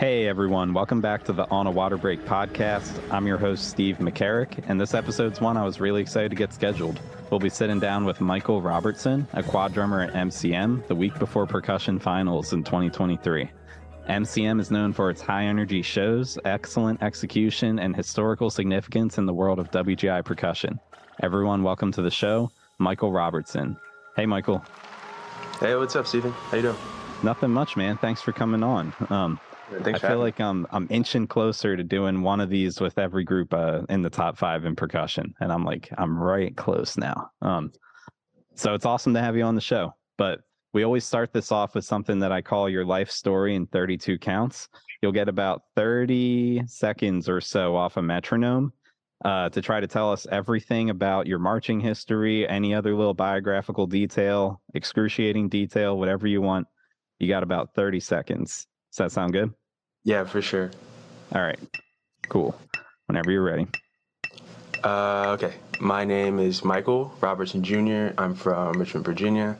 Hey everyone, welcome back to the On a Water Break podcast. I'm your host, Steve McCarrick, and this episode's one I was really excited to get scheduled. We'll be sitting down with Michael Robertson, a quad drummer at MCM, the week before percussion finals in 2023. MCM is known for its high energy shows, excellent execution, and historical significance in the world of WGI percussion. Everyone, welcome to the show, Michael Robertson. Hey, Michael. Hey, what's up, Steven? How you doing? Nothing much, man. Thanks for coming on. Um, Thanks I feel like I'm I'm inching closer to doing one of these with every group uh, in the top five in percussion, and I'm like I'm right close now. Um, so it's awesome to have you on the show. But we always start this off with something that I call your life story in 32 counts. You'll get about 30 seconds or so off a metronome uh, to try to tell us everything about your marching history, any other little biographical detail, excruciating detail, whatever you want. You got about 30 seconds. Does that sound good? Yeah, for sure. All right. Cool. Whenever you're ready. Uh, okay. My name is Michael Robertson Jr. I'm from Richmond, Virginia.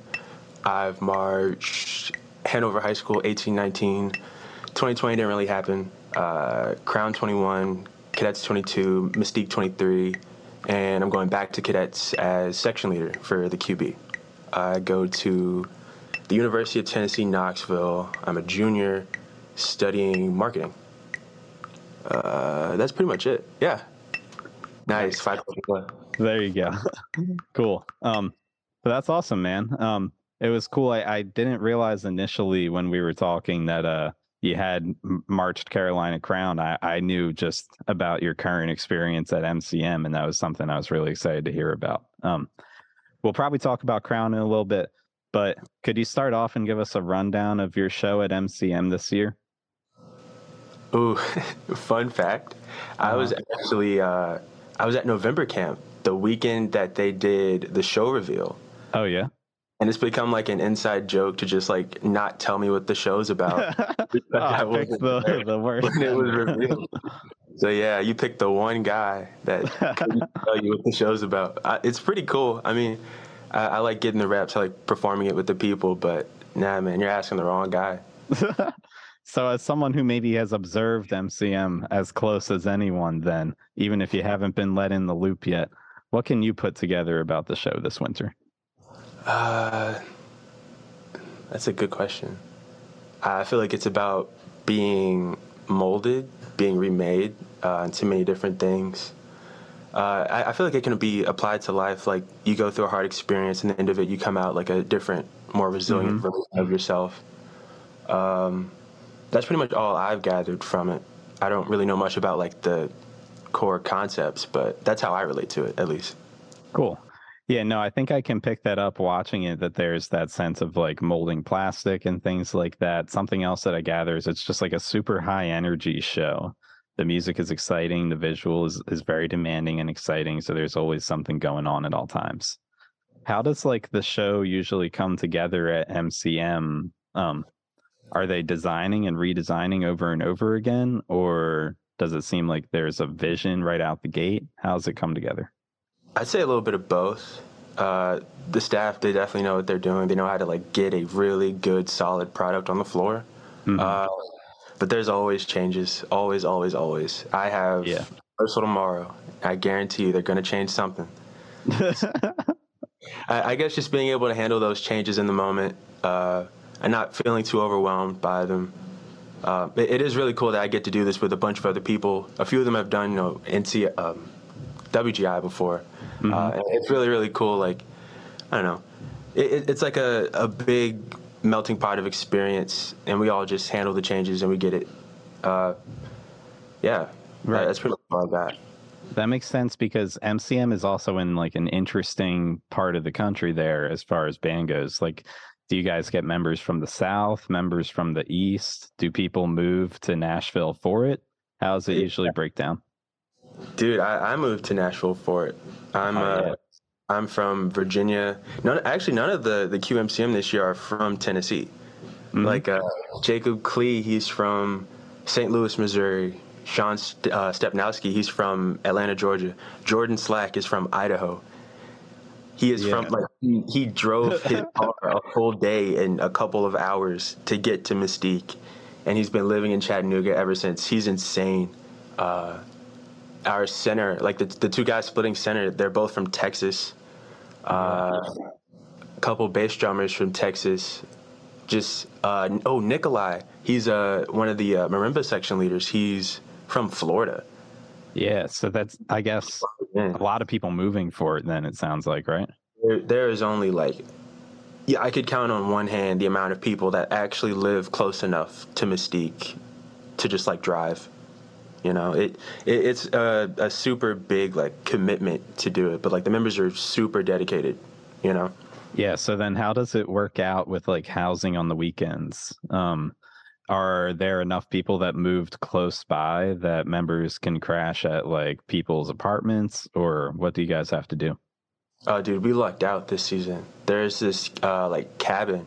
I've marched Hanover High School 1819. 2020 didn't really happen. Uh, Crown 21, Cadets 22, Mystique 23, and I'm going back to Cadets as section leader for the QB. I go to the University of Tennessee, Knoxville. I'm a junior studying marketing. Uh, that's pretty much it. Yeah. Nice. Five. There you go. cool. Um, but that's awesome, man. Um, it was cool. I, I didn't realize initially when we were talking that uh you had marched Carolina Crown. I, I knew just about your current experience at MCM, and that was something I was really excited to hear about. Um, we'll probably talk about Crown in a little bit, but could you start off and give us a rundown of your show at MCM this year? Ooh, fun fact. Uh-huh. I was actually uh, I was at November camp the weekend that they did the show reveal. Oh yeah. And it's become like an inside joke to just like not tell me what the show's about. oh, I picked the, the worst. When it was revealed. so yeah, you picked the one guy that can tell you what the show's about. I, it's pretty cool. I mean, I, I like getting the reps, I like performing it with the people, but nah, man, you're asking the wrong guy. So, as someone who maybe has observed MCM as close as anyone, then, even if you haven't been let in the loop yet, what can you put together about the show this winter? Uh, that's a good question. I feel like it's about being molded, being remade uh, into many different things. Uh, I, I, feel like it can be applied to life. Like you go through a hard experience, and the end of it, you come out like a different, more resilient mm-hmm. version of yourself. Um, that's pretty much all I've gathered from it. I don't really know much about like the core concepts, but that's how I relate to it, at least. Cool. Yeah, no, I think I can pick that up watching it that there's that sense of like molding plastic and things like that. Something else that I gather is it's just like a super high energy show. The music is exciting, the visual is, is very demanding and exciting, so there's always something going on at all times. How does like the show usually come together at MCM? Um, are they designing and redesigning over and over again or does it seem like there's a vision right out the gate? How's it come together? I'd say a little bit of both. Uh, the staff they definitely know what they're doing. They know how to like get a really good solid product on the floor. Mm-hmm. uh, but there's always changes. Always always always. I have yeah. rehearsal tomorrow. I guarantee you they're going to change something. I, I, guess just being able to handle those changes in the moment uh, and not feeling too overwhelmed by them. Uh, it, it is really cool that I get to do this with a bunch of other people. A few of them have done, you know, NC, um, WGI before. Mm-hmm. Uh, it's really, really cool. Like, I don't know. It, it's like a, a big melting pot of experience, and we all just handle the changes and we get it. Uh, yeah, right. that's pretty much all got. That makes sense because MCM is also in like an interesting part of the country there as far as band goes. Like do you guys get members from the south members from the east? Do people move to nashville for it? How does it usually break down? Dude i, I moved to nashville for it. I'm oh, uh, i'm from virginia. None actually none of the the qmcm this year are from tennessee. Mm-hmm. like uh, jacob klee he's from st louis missouri. Sean uh, stepnowski he's from atlanta georgia. Jordan slack is from idaho. He is yeah. from like he, he drove his car a full day and a couple of hours to get to Mystique. and he's been living in Chattanooga ever since. He's insane. Uh, our center, like the the two guys splitting center, they're both from Texas. Uh, a couple bass drummers from Texas. Just uh, oh Nikolai, he's uh, one of the uh, marimba section leaders. He's from Florida. Yeah, so that's I guess a lot of people moving for it. Then it sounds like right. There, there is only like, yeah, I could count on one hand the amount of people that actually live close enough to Mystique to just like drive. You know, it, it it's a, a super big like commitment to do it, but like the members are super dedicated. You know, Yeah. So then, how does it work out with like housing on the weekends? Um, are there enough people that moved close by that members can crash at like people's apartments, or what do you guys have to do? Oh dude, we lucked out this season. There's this uh, like cabin,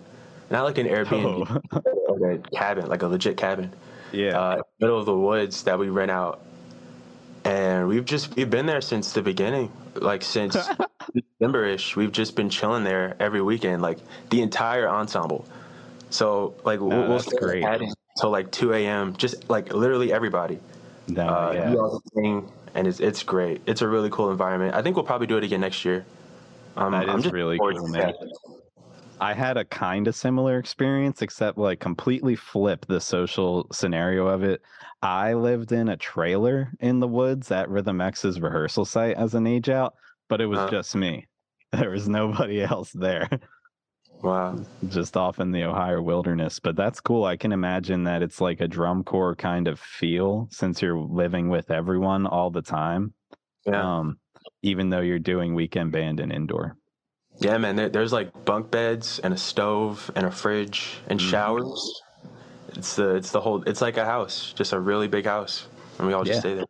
not like an Airbnb, Oh, like a cabin, like a legit cabin. yeah. uh, middle of the woods that we rent out, and we've just we've been there since the beginning, like since December-ish. We've just been chilling there every weekend, like the entire ensemble. So like we'll, Oh, we'll stay great. at it till like 2 a.m. Just like literally everybody. no, Uh, yeah. we all sing, and it's it's great. It's a really cool environment. I think we'll probably do it again next year. Um, That I'm is really cool, man. I had a kind of similar experience, except like completely flip the social scenario of it. I lived in a trailer in the woods at Rhythm X's rehearsal site as an age out, but it was Uh. just me. There was nobody else there, Wow. just off in the Ohio wilderness. But that's cool. I can imagine that it's like a drum corps kind of feel since you're living with everyone all the time. Yeah. Um, even though you're doing weekend band and indoor. Yeah, man. There, there's like bunk beds and a stove and a fridge and Mhm. showers. It's the it's the whole. It's like a house, just a really big house, and we all just Yeah. stay there.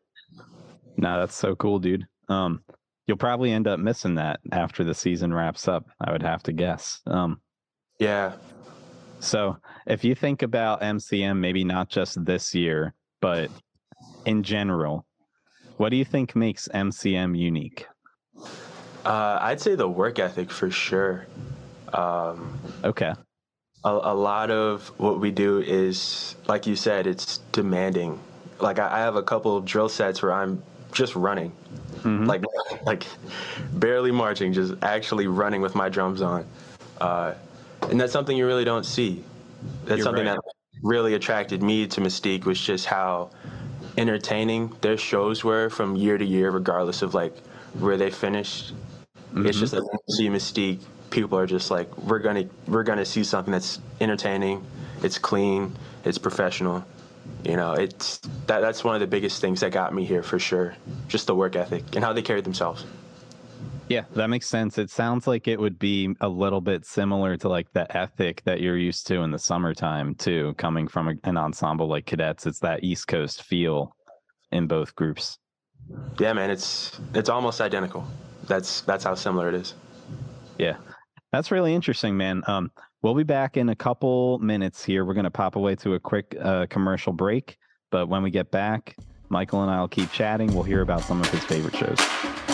No, that's so cool, dude. Um, you'll probably end up missing that after the season wraps up. I would have to guess. Um, Yeah, so if you think about MCM, maybe not just this year, but in general, what do you think makes MCM unique? uh, I'd say the work ethic for sure. Um, Okay. a, a lot of what we do is, like you said, it's demanding. Like I, I have a couple of drill sets where I'm just running, Mhm. like like barely marching, just actually running with my drums on, uh, and that's something you really don't see. That's You're something right. that really attracted me to Mystique was just how entertaining their shows were from year to year, regardless of like where they finished. It's Mhm. just that when you see Mystique, people are just like, we're gonna we're gonna see something that's entertaining, it's clean, it's professional. You know, it's that that's one of the biggest things that got me here for sure. Just the work ethic and how they carried themselves. Yeah, that makes sense. It sounds like it would be a little bit similar to like the ethic that you're used to in the summertime too, coming from a, an ensemble like cadets. It's that East Coast feel in both groups. Yeah, man, it's it's almost identical. That's that's how similar it is. Yeah. That's really interesting, man. Um, we'll be back in a couple minutes here. We're going to pop away to a quick uh, commercial break. But when we get back, Michael and I will keep chatting. We'll hear about some of his favorite shows.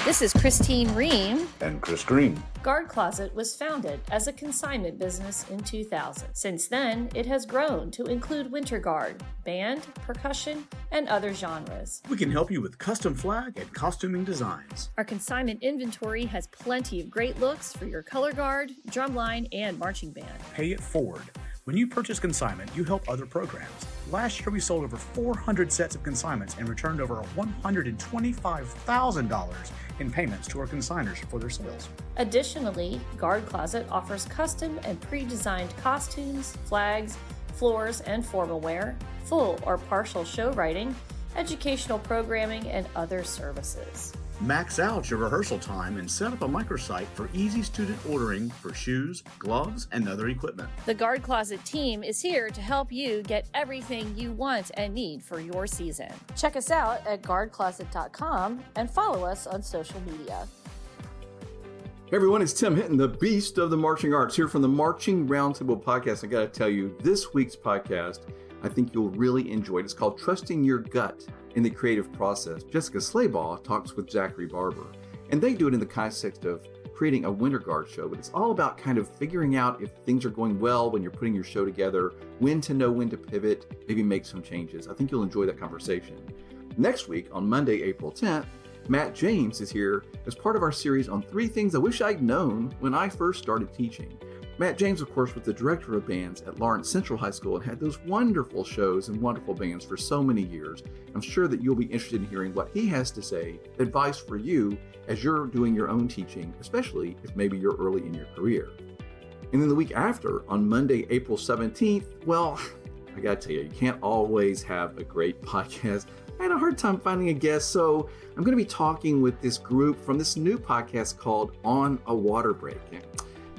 Hey, this is Christine Ream. and Chris Green. Guard Closet was founded as a consignment business in 2000. Since then, it has grown to include winter guard, band, percussion, and other genres. We can help you with custom flag and costuming designs. Our consignment inventory has plenty of great looks for your color guard, drumline, and marching band. Pay it forward. When you purchase consignment, you help other programs. Last year, we sold over 400 sets of consignments and returned over $125,000 in payments to our consigners for their sales. Additionally, Guard Closet offers custom and pre designed costumes, flags, floors, and formal wear, full or partial show writing, educational programming, and other services. Max out your rehearsal time and set up a microsite for easy student ordering for shoes, gloves, and other equipment. The Guard Closet team is here to help you get everything you want and need for your season. Check us out at guardcloset.com and follow us on social media. Hey everyone, it's Tim Hinton, the beast of the marching arts, here from the Marching Roundtable podcast. I got to tell you, this week's podcast, I think you'll really enjoy it. It's called Trusting Your Gut in the Creative Process. Jessica Slaybaugh talks with Zachary Barber, and they do it in the context of creating a winter guard show, but it's all about kind of figuring out if things are going well when you're putting your show together, when to know when to pivot, maybe make some changes. I think you'll enjoy that conversation. Next week, on Monday, April 10th, Matt James is here as part of our series on three things I wish I'd known when I first started teaching. Matt James, of course, was the director of bands at Lawrence Central High School and had those wonderful shows and wonderful bands for so many years. I'm sure that you'll be interested in hearing what he has to say, advice for you as you're doing your own teaching, especially if maybe you're early in your career. And then the week after, on Monday, April 17th, well, I gotta tell you, you can't always have a great podcast. I had a hard time finding a guest, so I'm going to be talking with this group from this new podcast called On a Water Break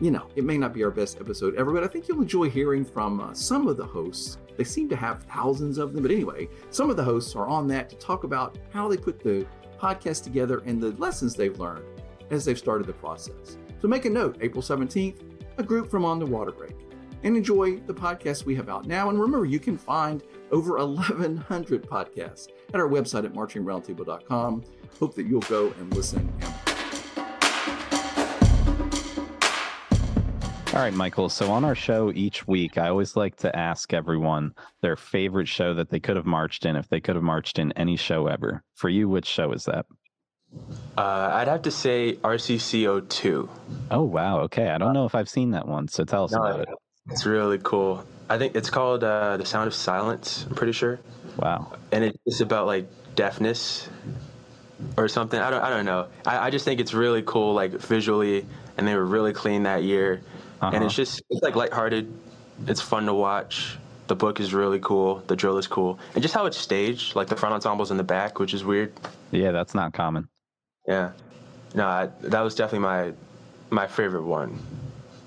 you know, it may not be our best episode ever, but I think you'll enjoy hearing from uh, some of the hosts. They seem to have thousands of them, but anyway, some of the hosts are on that to talk about how they put the podcast together and the lessons they've learned as they've started the process. So make a note, April 17th, a group from On the Water Break. And enjoy the podcast we have out now. And remember, you can find over 1,100 podcasts at our website at marchingroundtable.com. Hope that you'll go and listen and All right, Michael. So on our show each week, I always like to ask everyone their favorite show that they could have marched in if they could have marched in any show ever. For you, which show is that? Uh, I'd have to say RCCO2. Oh, wow. Okay. I don't know if I've seen that one. So tell us no, about it. It's really cool. I think it's called uh, The Sound of Silence, I'm pretty sure. Wow. And it's about like deafness or something. I don't, I don't know. I, I just think it's really cool, like visually, and they were really clean that year uh-huh. and it's uh-huh. just it's like lighthearted. It's fun to watch. The book is really cool. The drill is cool, and just how it's staged, like the front ensembles in the back, which is weird. Yeah, that's not common. Yeah, no, I, that was definitely my my favorite one.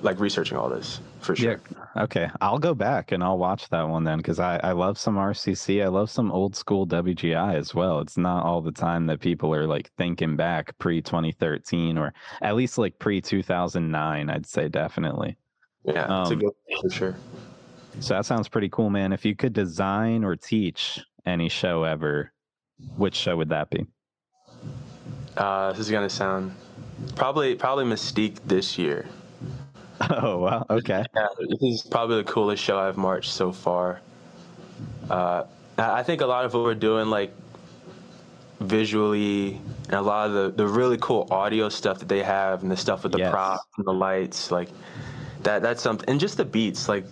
Like researching all this for sure. Yeah. Okay, I'll go back and I'll watch that one then because I I love some RCC. I love some old school WGI as well. It's not all the time that people are like thinking back pre 2013 or at least like pre 2009. I'd say definitely. Yeah, um, a good for sure. So that sounds pretty cool, man. If you could design or teach any show ever, which show would that be? Uh, this is gonna sound probably probably Mystique this year. Oh wow! Okay. Yeah, this is probably the coolest show I've marched so far. Uh, I think a lot of what we're doing, like visually, and a lot of the, the really cool audio stuff that they have, and the stuff with the yes. props and the lights, like that. That's something, and just the beats, like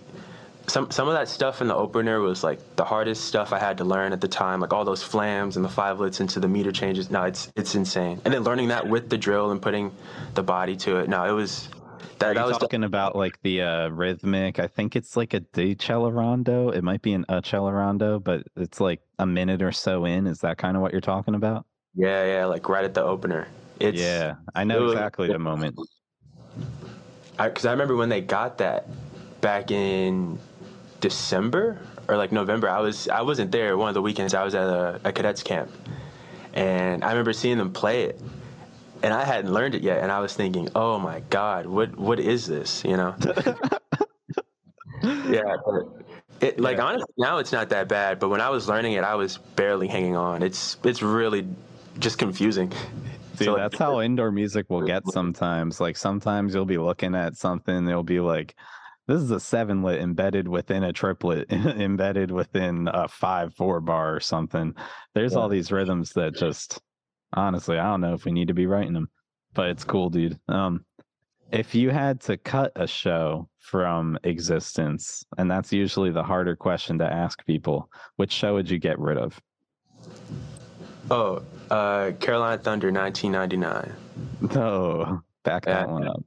some some of that stuff in the opener was like the hardest stuff I had to learn at the time, like all those flams and the fivelets into the meter changes. No, it's it's insane. And then learning that with the drill and putting the body to it. No, it was that, Are you talking the... about like the uh, rhythmic? I think it's like a Rondo. It might be an Rondo, but it's like a minute or so in. Is that kind of what you're talking about? Yeah, yeah, like right at the opener. It's yeah, I know exactly the moment. Because I, I remember when they got that back in December or like November. I was I wasn't there one of the weekends. I was at a, a cadets camp, and I remember seeing them play it and I hadn't learned it yet, and I was thinking, "Oh my God, what what is this?" You know? yeah, it like yeah. honestly now it's not that bad, but when I was learning it, I was barely hanging on. It's it's really just confusing. See, so, that's how indoor music will get sometimes. Like sometimes you'll be looking at something, it'll be like, this is a seven sevenlet embedded within a triplet, embedded within a five four bar or something. There's yeah. all these rhythms that just honestly, I don't know if we need to be writing them, but it's cool, dude. Um, if you had to cut a show from existence, and that's usually the harder question to ask people, which show would you get rid of? Oh, uh, Carolina Thunder, 1999. Oh, back that one up.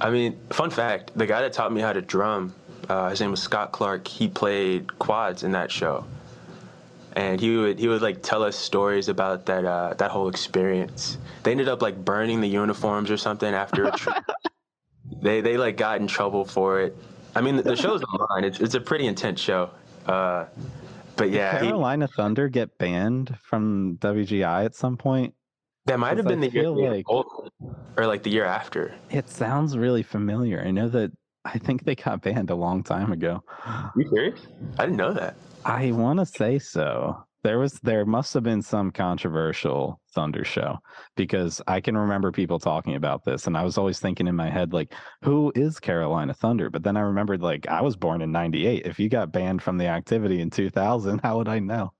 I mean, fun fact: the guy that taught me how to drum, uh, his name was Scott Clark. He played quads in that show and he would he would like tell us stories about that uh, that whole experience. They ended up like burning the uniforms or something after a trip. they they like got in trouble for it. I mean, the, the show's online. It's it's a pretty intense show. Uh, but yeah, Did Carolina he, Thunder get banned from WGI at some point. That might have been I the year like, or like the year after. It sounds really familiar. I know that I think they got banned a long time ago. You serious? I didn't know that. I want to say so. There was there must have been some controversial Thunder show because I can remember people talking about this and I was always thinking in my head like who is Carolina Thunder? But then I remembered like I was born in 98. If you got banned from the activity in 2000, how would I know?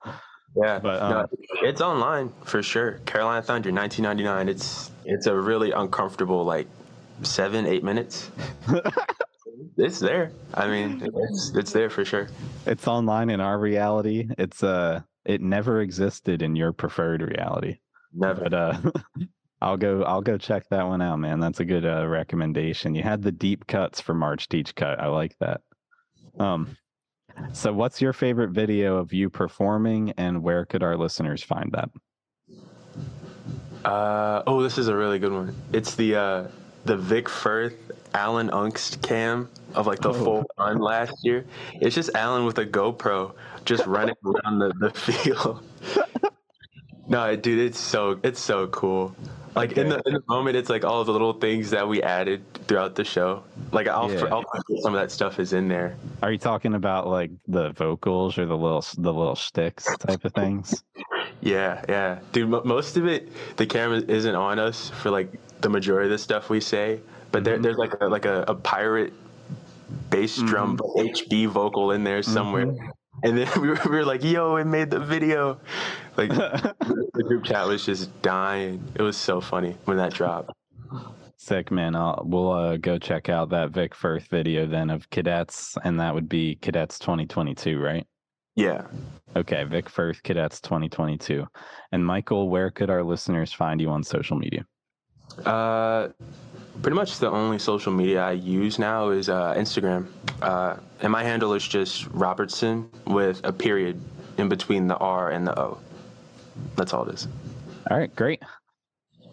Yeah, But, no, um, it's online for sure. Carolina Thunder, 1999. It's it's a really uncomfortable like seven eight minutes. it's there. I mean, it's it's there for sure. It's online in our reality. It's uh it never existed in your preferred reality. Never. But uh I'll go I'll go check that one out, man. That's a good uh, recommendation. You had the deep cuts for March Teach Cut. I like that. Um so what's your favorite video of you performing and where could our listeners find that? Uh, oh, this is a really good one. It's the uh, the Vic Firth Alan Ungst cam of like the Oh. full run last year. It's just Alan with a GoPro just running around the, the field. no, dude, it's so it's so cool. Like in the in the moment, it's like all the little things that we added throughout the show. Like I'll, Yeah. I'll some of that stuff is in there. Are you talking about like the vocals or the little the little sticks type of things? Yeah, yeah, dude. Mo most of it, the camera isn't on us for like the majority of the stuff we say, but there, mm-hmm. there's like a like a, a pirate bass mm-hmm. drum HB vocal in there somewhere, mm-hmm. and then we were, we were like, "Yo, it made the video!" Like the group chat was just dying. It was so funny when that dropped. Sick man. I'll, we'll uh, go check out that Vic Firth video then of cadets, and that would be cadets 2022, right? Yeah. Okay, Vic Firth cadets 2022. And Michael, where could our listeners find you on social media? Uh, pretty much the only social media I use now is uh, Instagram, uh, and my handle is just Robertson with a period in between the R and the O. That's all it is. All right, great.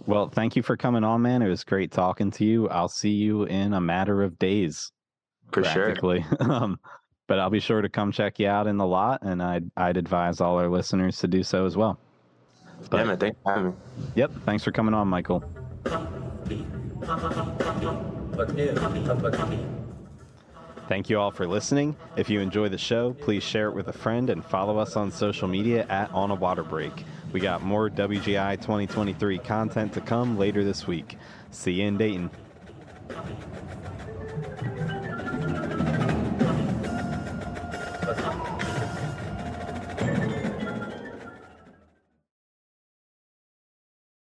Well, thank you for coming on, man. It was great talking to you. I'll see you in a matter of days, For sure. um, but I'll be sure to come check you out in the lot, and I'd I'd advise all our listeners to do so as well. Yeah, man. Thanks for having me. Yep. Thanks for coming on, Michael. Thank you all for listening. If you enjoy the show, please share it with a friend and follow us on social media at On a Water Break. We got more WGI 2023 content to come later this week. See you in Dayton.